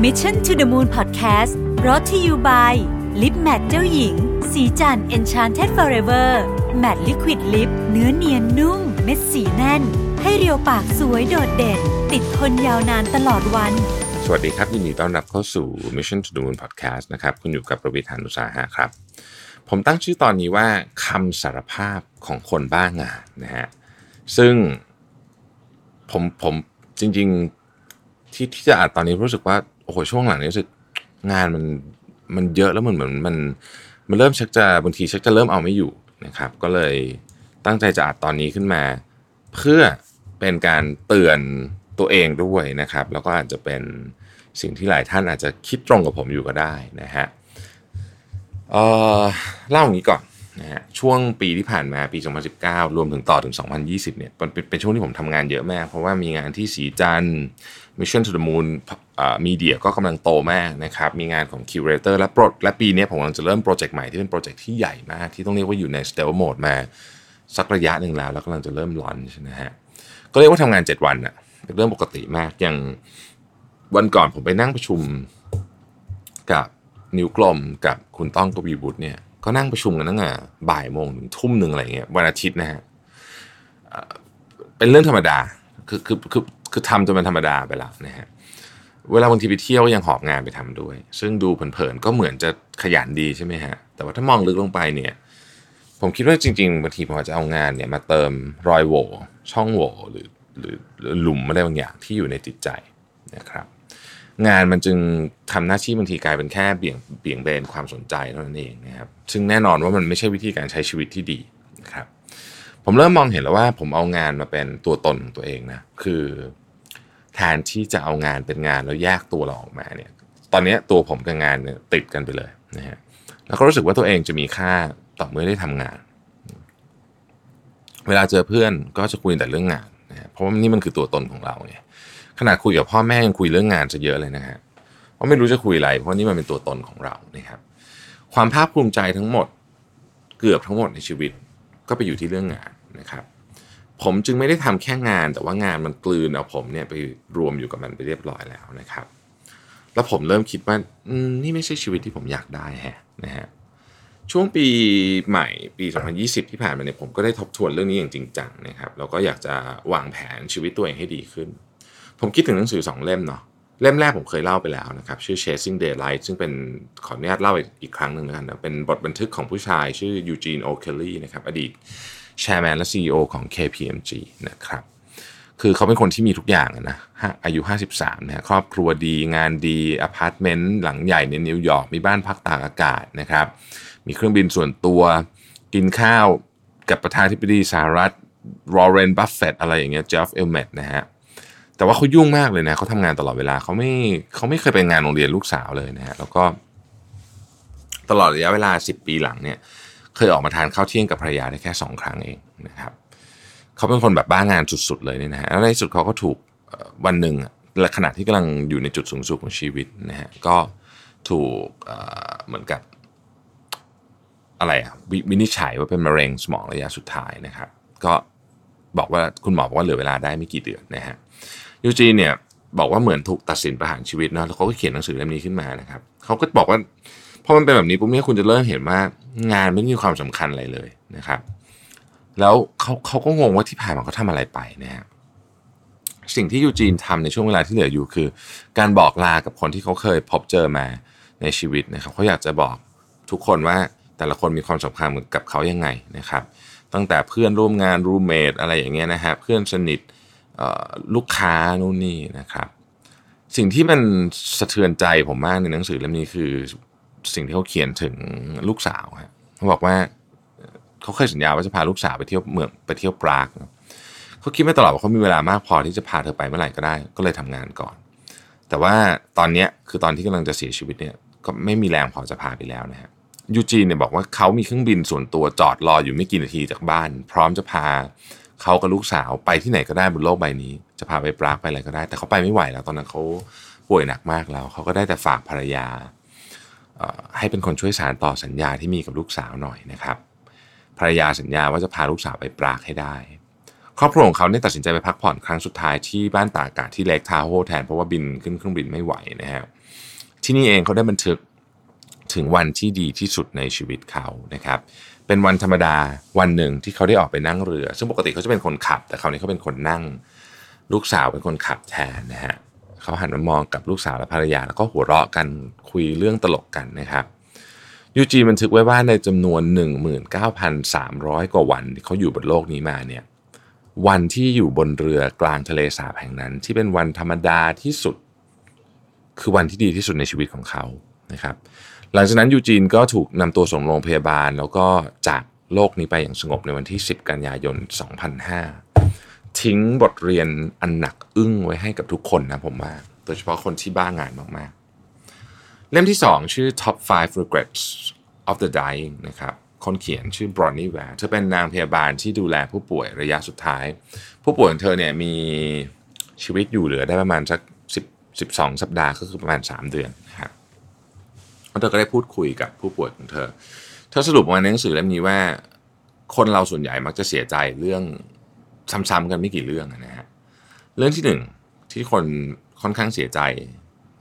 Mission to the Moon Podcast รอ t ธออยู่ by ลิปแมทเจ้าหญิง สีจัน Enchanted Forever Matte Liquid Lip เนื้อเนียนนุ่ม เม็ดสีแน่น ให้เรียวปากสวยโดดเด่น ติดทนยาวนานตลอดวัน สวัสดีครับยินดีต้อนรับเข้าสู่ Mission to the Moon Podcast นะครับคุณอยู่กับประวิทยานุสาหะครับ ผมตั้งชื่อตอนนี้ว่าคำสารภาพของคนบ้างานนะฮะซึ่งผมผมจริง ๆ ที่ที่จะอ่านตอนนี้รู้สึกว่า โอ้โหช่วงหลังนี้รู้สึกงานมันมันเยอะแล้วมันเหมือนมันมันเริ่มชักจะบางทีชักจะเริ่มเอาไม่อยู่นะครับ ก็เลยตั้งใจจะอ่านตอนนี้ขึ้นมา เพื่อเป็นการเตือนตัวเองด้วยนะครับ แล้วก็อาจจะเป็นสิ่งที่หลายท่านอาจจะคิดตรงกับผมอยู่ก็ได้นะฮะเอ่อเล่าอย่างนี้ก่อนนะฮะช่วงปีที่ผ่านมาปี 2019 รวมถึงต่อถึง 2020 เนี่ยเป็นเป็นช่วงที่ผมทำงานเยอะมาก เพราะว่ามีงานที่สีจันทร์ Mission to the Moon มีเดียก็กำลังโตมากนะครับ มีงานของ Curator และโปรและปีนี้ผมกำลังจะเริ่มโปรเจกต์ใหม่ที่เป็นโปรเจกต์ที่ใหญ่มาก ที่ต้องเรียกว่าอยู่ใน stealth mode มาสักระยะหนึ่งแล้ว แล้วกำลังจะเริ่มลอนใช่นะฮะก็เรียกว่าทำงาน 7 วันอะเป็นเรื่องปกติมากอย่างวันก่อนผมไปนั่งประชุมกับนิวกลมกับคุณต้องกวีบุตรเนี่ยก็นั่งประชุมกันตั้งแต่บ่ายโมงถึงทุ่มหนึ่งอะไรเงี้ยวันอาทิตย์นะฮะเป็นเรื่องธรรมดาคือคือคือคือทำจนเป็นธรรมดาไปแล้วนะฮะเเวลาบางทีไปเที่ยวยังหอบงานไปทำด้วย ซึ่งดูเผินๆก็เหมือนจะขยันดีใช่ไหมฮะ แต่ว่าถ้ามองลึกลงไปเนี่ย ผมคิดว่าจริงๆบางทีผมอาจจะเอางานเนี่ยมาเติมรอยโหว่ช่องโหว่หรือหรือหลุมอะไรบางอย่างที่อยู่ในจิตใจนะครับ งานมันจึงทำหน้าที่บางทีกลายเป็นแค่เบี่ยงเบี่ยงเบนความสนใจเท่านั้นเองนะครับ ซึ่งแน่นอนว่ามันไม่ใช่วิธีการใช้ชีวิตที่ดีนะครับ ผมเริ่มมองเห็นแล้วว่าผมเอางานมาเป็นตัวตนของตัวเองนะคือ แทนที่จะเอางานเป็นงานแล้วแยกตัวเราออกมาเนี่ยตอนนี้ตัวผมกับงานเนี่ยติดกันไปเลยนะฮะแล้วก็รู้สึกว่าตัวเองจะมีค่าต่อเมื่อได้ทำงาน เวลาเจอเพื่อนก็จะคุยแต่เรื่องงานนะเพราะว่านี่มันคือตัวตนของเราไงขนาดคุยกับพ่อแม่ยังคุยเรื่องงานจะเยอะเลยนะฮะเพราะไม่รู้จะคุยอะไร เพราะนี่มันเป็นตัวตนของเรานะครับ ความภาคภูมิใจทั้งหมดเกือบทั้งหมดในชีวิต ก็ไปอยู่ที่เรื่องงานนะครับ ผมจึงไม่ได้ทำแค่งาน แต่ว่างานมันกลืนเอาผมเนี่ยไปรวมอยู่กับมันไปเรียบร้อยแล้วนะครับ แล้วผมเริ่มคิดว่านี่ไม่ใช่ชีวิตที่ผมอยากได้ฮะนะฮะช่วงปีใหม่ปี 2020 ที่ผ่านมาเนี่ยผมก็ได้ทบทวนเรื่องนี้อย่างจริงจังนะครับแล้วก็อยากจะวางแผนชีวิตตัวเองให้ดีขึ้น ผมคิดถึงหนังสือ 2 เล่มเนาะเล่มแรกผมเคยเล่าไปแล้วนะครับ ชื่อ Chasing Daylight ซึ่งเป็นขออนุญาตเล่าอีกครั้งหนึ่งนะครับเป็นบทบันทึกของผู้ชายชื่อยูจีนโอเคลลี่นะครับอดีต chairman และ CEO ของ KPMG นะครับคือเขาเป็นคนที่มีทุกอย่างนะอายุ 53นะครอบครัวดีงานดีอพาร์ตเมนต์หลังใหญ่ในนิวยอร์กมีบ้านพักตากอากาศนะครับ มีเครื่องบินส่วนตัว กินข้าวกับประธานธิบดีสหรัฐวอร์เรนบัฟเฟตต์อะไรอย่างเงี้ยเจฟฟ์อิมเมลต์นะฮะแต่ว่าเขายุ่งมากเลยนะเขาทำงานตลอดเวลาเขาไม่เขาไม่เคยไปงานโรงเรียนลูกสาวเลยนะฮะแล้วก็ตลอดระยะเวลา 10 ปีหลังเนี่ย เคยออกมาทานข้าวเที่ยงกับภรรยาได้แค่ 2 ครั้งเองนะครับเขาเป็นคนแบบบ้างานสุดๆเลยเนี่ยนะฮะแล้วในสุดเขาก็ถูกวันหนึ่งและขณะที่กำลังอยู่ในจุดสูงสุดของชีวิตนะฮะก็ถูกเหมือนกับอะไรอะวินิจฉัยว่าเป็นมะเร็งสมองระยะสุดท้ายนะครับ ก็บอกว่าคุณหมอบอกว่าเหลือเวลาได้ไม่กี่เดือนนะฮะยูจีเนี่ยบอกว่าเหมือนถูกตัดสินประหารชีวิตนะแล้วเขาก็เขียนหนังสือเล่มนี้ขึ้นมานะครับเขาก็บอกว่า พอมันเป็นแบบนี้ปุ๊บเนี่ยคุณจะเริ่มเห็นว่างานไม่มีความสำคัญอะไรเลยนะครับ แล้วเขาเขาก็งงว่าที่ผ่านมาเขาทาอะไรไปนะฮะสิ่งที่ยูจีนทำในช่วงเวลาที่เหลืออยู่คือ การบอกลากับคนที่เขาเคยพบเจอมาในชีวิตนะครับเขาอยากจะบอกทุกคนว่าแต่ละคนมีความสำคัญกับเขายังไงนะครับ ตั้งแต่เพื่อนร่วมงานรูเมทอะไรอย่างเงี้ยนะฮะเพื่อนสนิทลูกค้านู่นนี่นะครับ สิ่งที่มันสะเทือนใจผมมากในหนังสือเล่มนี้คือ สิ่งที่เขาเขียนถึงลูกสาวครับเขาบอกว่าเขาเคยสัญญาว่าจะพาลูกสาวไปเที่ยวเมืองไปเที่ยวปรากเขาคิดไมาตลอดว่าเขามีเวลามากพอที่จะพาเธอไปเมื่อไหร่ก็ได้ ก็เลยทำงานก่อน แต่ว่าตอนนี้คือตอนที่กำลังจะเสียชีวิตเนี่ยก็ไม่มีแรงพอจะพาไปแล้วนะฮะยูจีนเนี่ยบอกว่าเขามีเครื่องบินส่วนตัวจอดรออยู่ไม่กี่นาทีจากบ้าน พร้อมจะพาเขากับลูกสาวไปที่ไหนก็ได้บนโลกใบนี้ จะพาไปปรากไปอะไรก็ได้ แต่เขาไปไม่ไหวแล้วตอนนั้นเขาป่วยหนักมากแล้วเขาก็ได้แต่ฝากภรรยา ให้เป็นคนช่วยสารต่อสัญญาที่มีกับลูกสาวหน่อยนะครับภรรยาสัญญาว่าจะพาลูกสาวไปปรากให้ได้ ครอบครัวของเขาเนี่ยตัดสินใจไปพักผ่อนครั้งสุดท้ายที่บ้านตากอากาศที่เลกทาโฮแทนเพราะว่าบินขึ้นเครื่องบินไม่ไหวนะฮะที่นี่เองเขาได้บันทึกถึงวันที่ดีที่สุดในชีวิตเขานะครับ เป็นวันธรรมดาวันหนึ่งที่เขาได้ออกไปนั่งเรือ ซึ่งปกติเขาจะเป็นคนขับ แต่คราวนี้เขาเป็นคนนั่ง ลูกสาวเป็นคนขับแทนนะฮะ เขาหันมามองกับลูกสาวและภรรยา แล้วก็หัวเราะกันคุยเรื่องตลกกันนะครับยูจีบันทึกไว้ว่าในจำนวน 19,300 กว่าวันที่เขาอยู่บนโลกนี้มาเนี่ยวันที่อยู่บนเรือกลางทะเลสาบแห่งนั้น ที่เป็นวันธรรมดาที่สุด คือวันที่ดีที่สุดในชีวิตของเขานะครับ หลังจากนั้นยูจีนก็ถูกนำตัวส่งโรงพยาบาล แล้วก็จากโลกนี้ไปอย่างสงบในวันที่ 10 กันยายน 2005 ทิ้งบทเรียนอันหนักอึ้งไว้ให้กับทุกคนนะผมว่า โดยเฉพาะคนที่บ้างานมากๆ เล่มที่ 2 ชื่อ Top 5 Regrets of the Dying นะครับคนเขียนชื่อบรอนนี่แวร์เธอเป็นนางพยาบาลที่ดูแลผู้ป่วยระยะสุดท้าย ผู้ป่วยของเธอเนี่ยมีชีวิตอยู่เหลือได้ประมาณสัก10 12 สัปดาห์ก็คือประมาณ 3 เดือนนะครับแล้วเธอก็ได้พูดคุยกับผู้ป่วยของเธอ เธอสรุปมาในหนังสือเล่มนี้ว่า คนเราส่วนใหญ่มักจะเสียใจเรื่อง ซ้ำๆกันไม่กี่เรื่องนะฮะเรื่องที่หนึ่งที่คนค่อนข้างเสียใจ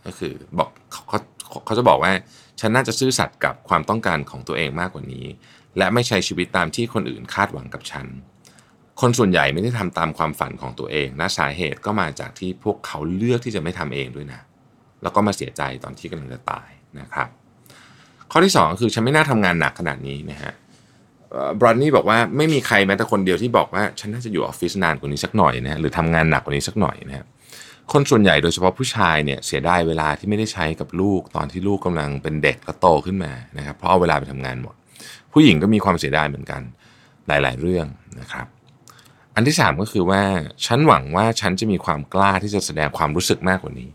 ก็คือบอกเขาเขาจะบอกว่า ฉันน่าจะซื่อสัตย์กับความต้องการของตัวเองมากกว่านี้ และไม่ใช้ชีวิตตามที่คนอื่นคาดหวังกับฉัน คนส่วนใหญ่ไม่ได้ทำตามความฝันของตัวเองและสาเหตุก็มาจากที่พวกเขาเลือกที่จะไม่ทำเองด้วยนะ แล้วก็มาเสียใจตอนที่กำลังจะตายนะครับ ข้อที่ 2 คือฉันไม่น่าทำงานหนักขนาดนี้นะฮะ บรอนนี่บอกว่าไม่มีใครแม้แต่คนเดียวที่บอกว่า ฉันน่าจะอยู่ออฟฟิศนานกว่านี้สักหน่อยนะหรือทำงานหนักกว่านี้สักหน่อยนะครับคนส่วนใหญ่โดยเฉพาะผู้ชายเนี่ยเสียดายเวลาที่ไม่ได้ใช้กับลูกตอนที่ลูกกำลังเป็นเด็กและโตขึ้นมานะครับเพราะเอาเวลาไปทำงานหมด ผู้หญิงก็มีความเสียดายเหมือนกันหลาย ๆ เรื่องนะครับ อันที่ 3 ก็คือว่าฉันหวังว่าฉันจะมีความกล้าที่จะแสดงความรู้สึกมากกว่านี้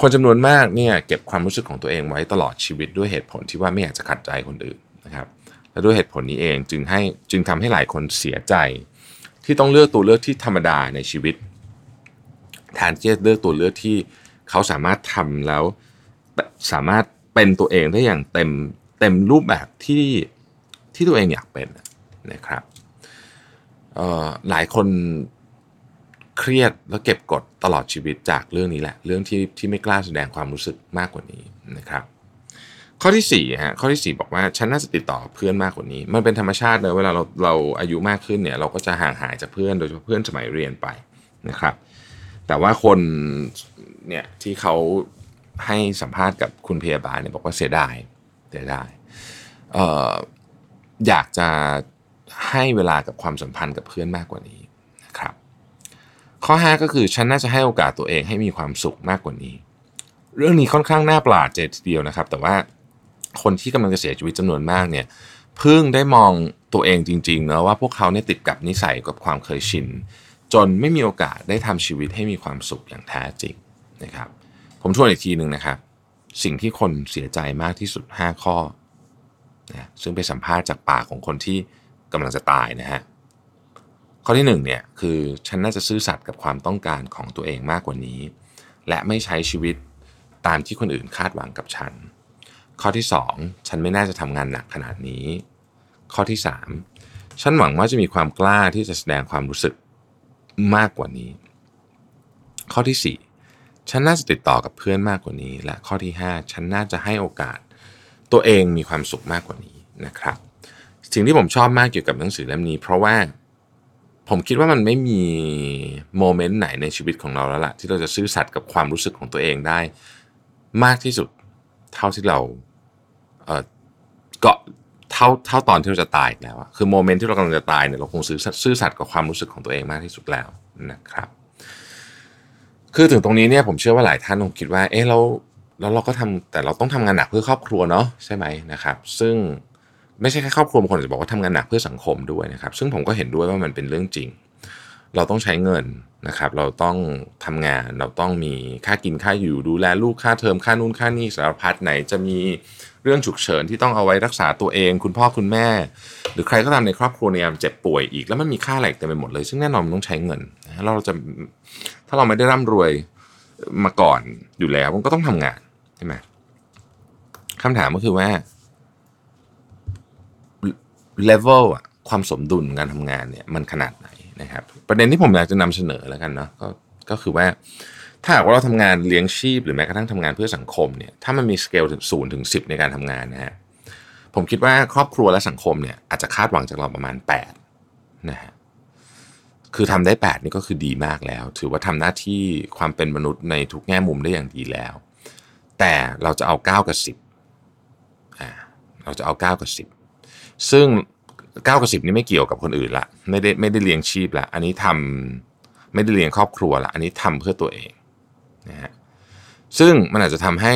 คนจำนวนมากเนี่ยเก็บความรู้สึกของตัวเองไว้ตลอดชีวิตด้วยเหตุผลที่ว่าไม่อยากจะขัดใจคนอื่นนะครับ และด้วยเหตุผลนี้เองจึงให้จึงทำให้หลายคนเสียใจ ที่ต้องเลือกตัวเลือกที่ธรรมดาในชีวิตแทนที่จะเลือกตัวเลือกที่เขาสามารถทำแล้วสามารถเป็นตัวเองได้อย่างเต็มเต็มรูปแบบที่ที่ตัวเองอยากเป็นนะครับหลายคนเครียดแล้วเก็บกดตลอดชีวิตจากเรื่องนี้แหละ เรื่องที่ที่ไม่กล้าแสดงความรู้สึกมากกว่านี้นะครับ ข้อที่4ฮะข้อที่4บอกว่าฉันน่าจะติดต่อเพื่อนมากกว่านี้ มันเป็นธรรมชาติเลยเวลาเราเราอายุมากขึ้นเนี่ยเราก็จะห่างหายจากเพื่อนโดยเฉพาะเพื่อนสมัยเรียนไปนะครับ แต่ว่าคนเนี่ยที่เขาให้สัมภาษณ์กับคุณพยาบาลเนี่ยบอกว่าเสียดายเสียดายเอ่ออยากจะให้เวลากับความสัมพันธ์กับเพื่อนมากกว่านี้นะครับ ข้อ 5 ก็คือฉันน่าจะให้โอกาสตัวเองให้มีความสุขมากกว่านี้ เรื่องนี้ค่อนข้างน่าประหลาดเจทีเดียวนะครับ แต่ว่า คนที่กำลังจะเสียชีวิตจำนวนมากเนี่ยเพิ่งได้มองตัวเองจริงๆนะว่าพวกเขาเนี่ยติดกับนิสัยกับความเคยชิน จนไม่มีโอกาสได้ทำชีวิตให้มีความสุขอย่างแท้จริงนะครับ ผมทวนอีกทีหนึ่งนะครับ สิ่งที่คนเสียใจมากที่สุด 5 ข้อนะซึ่งไปสัมภาษณ์จากปากของคนที่กำลังจะตายนะฮะข้อที่1เนี่ยคือฉันน่าจะซื่อสัตย์กับความต้องการของตัวเองมากกว่านี้ และไม่ใช้ชีวิตตามที่คนอื่นคาดหวังกับฉัน ข้อที่ 2 ฉันไม่น่าจะทำงานหนักขนาดนี้ ข้อที่ 3 ฉันหวังว่าจะมีความกล้าที่จะแสดงความรู้สึกมากกว่านี้ ข้อที่ 4 ฉันน่าจะติดต่อกับเพื่อนมากกว่านี้ และข้อที่ 5 ฉันน่าจะให้โอกาส ตัวเองมีความสุขมากกว่านี้นะครับ สิ่งที่ผมชอบมากเกี่ยวกับหนังสือเล่มนี้ เพราะว่าผมคิดว่ามันไม่มีโมเมนต์ไหนในชีวิตของเราแล้วล่ะที่เราจะซื่อสัตย์กับความรู้สึกของตัวเองได้ มากที่สุดเท่าที่เรา เออก็เท่าเท่าตอนที่เราจะตายแล้วคือโมเมนต์ที่เรากำลังจะตายเนี่ยเราคงซื่อซื่อสัตย์กับความรู้สึกของตัวเองมากที่สุดแล้วนะครับ คือถึงตรงนี้เนี่ยผมเชื่อว่าหลายท่านคงคิดว่า เออเราแล้วเราก็ทำแต่เราต้องทำงานหนักเพื่อครอบครัวเนาะใช่ไหมนะครับ ซึ่งไม่ใช่แค่ครอบครัวบางคนจะบอกว่าทำงานหนักเพื่อสังคมด้วยนะครับ ซึ่งผมก็เห็นด้วยว่ามันเป็นเรื่องจริง เราต้องใช้เงินนะครับ เราต้องทำงานเราต้องมีค่ากินค่าอยู่ดูแลลูกค่าเทอมค่านู่นค่านี่สารพัดไหนจะมี เรื่องฉุกเฉินที่ต้องเอาไว้รักษาตัวเอง คุณพ่อคุณแม่ หรือใครก็ตามในครอบครัวเนี่ยเจ็บป่วยอีก แล้วมันมีค่าอะไรเต็มไปหมดเลย ซึ่งแน่นอนมันต้องใช้เงินเราจะถ้าเราไม่ได้ร่ำรวยมาก่อนอยู่แล้ว มันก็ต้องทำงานใช่ไหมคำถามก็คือว่า level อะความสมดุลการทำงานเนี่ยมันขนาดไหนนะครับ ประเด็นที่ผมอยากจะนำเสนอแล้วกันเนาะก็ก็คือว่า ถ้าหากว่าเราทำงานเลี้ยงชีพหรือแม้กระทั่งทำงานเพื่อสังคมเนี่ยถ้ามันมีสเกลศูนย์ถึงสิในการทำงานนะฮะผมคิดว่าครอบครัวและสังคมเนี่ยอาจจะคาดหวังจากเราประมาณ8นะฮะคือทำได้ 8 นี่ก็คือดีมากแล้ว ถือว่าทำหน้าที่ความเป็นมนุษย์ในทุกแง่มุมได้อย่างดีแล้ว แต่เราจะเอา 9 กับ 10อ่าเราจะเอา 9 กับ 10 ซึ่ง 9 กับ 10 นี่ไม่เกี่ยวกับคนอื่นละไม่ได้ไม่ได้เลี้ยงชีพละอันนี้ทำไม่ได้เลี้ยงครอบครัวละอันนี้ทำเพื่อตัวเอง นะฮะซึ่งมันอาจจะทำให้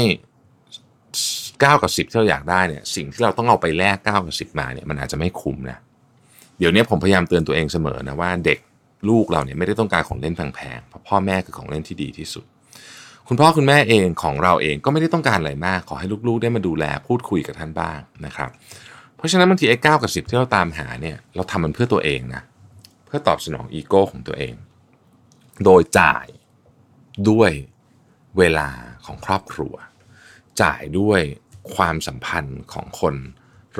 9 กับ 10ที่เราอยากได้เนี่ยสิ่งที่เราต้องเอาไปแลก 9 กับ 10 มาเนี่ยมันอาจจะไม่คุ้มนะเดี๋ยวนี้ผมพยายามเตือนตัวเองเสมอนะว่าเด็กลูกเราเนี่ยไม่ได้ต้องการของเล่นแพงๆเพราะพ่อแม่คือของเล่นที่ดีที่สุด คุณพ่อคุณแม่เองของเราเองก็ไม่ได้ต้องการอะไรมาก ขอให้ลูกๆ ได้มาดูแลพูดคุยกับท่านบ้างนะครับ เพราะฉะนั้นบางทีไอ้เก้ากับสิบที่เราตามหาเนี่ยเราทำมันเพื่อตัวเองนะเพื่อตอบสนองอีโก้ของตัวเอง โดยจ่ายด้วย เวลาของครอบครัว จ่ายด้วยความสัมพันธ์ของคน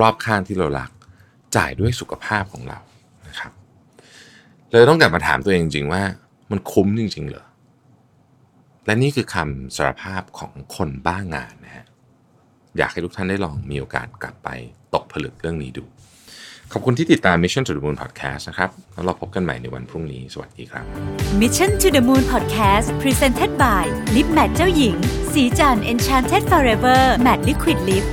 รอบข้างที่เรารัก จ่ายด้วยสุขภาพของเรานะครับเลยต้องกลับมาถามตัวเองจริงๆว่ามันคุ้มจริง ๆ เหรอ และนี่คือคำสารภาพของคนบ้างานนะฮะอยากให้ทุกท่านได้ลองมีโอกาสกลับไปตกผลึกเรื่องนี้ดู ขอบคุณที่ติดตาม Mission to the Moon Podcast นะครับ แล้วเราพบกันใหม่ในวันพรุ่งนี้ สวัสดีครับ Mission to the Moon Podcast Presented by Lip Matte เจ้าหญิง สีจัน Enchanted Forever Matte Liquid Lip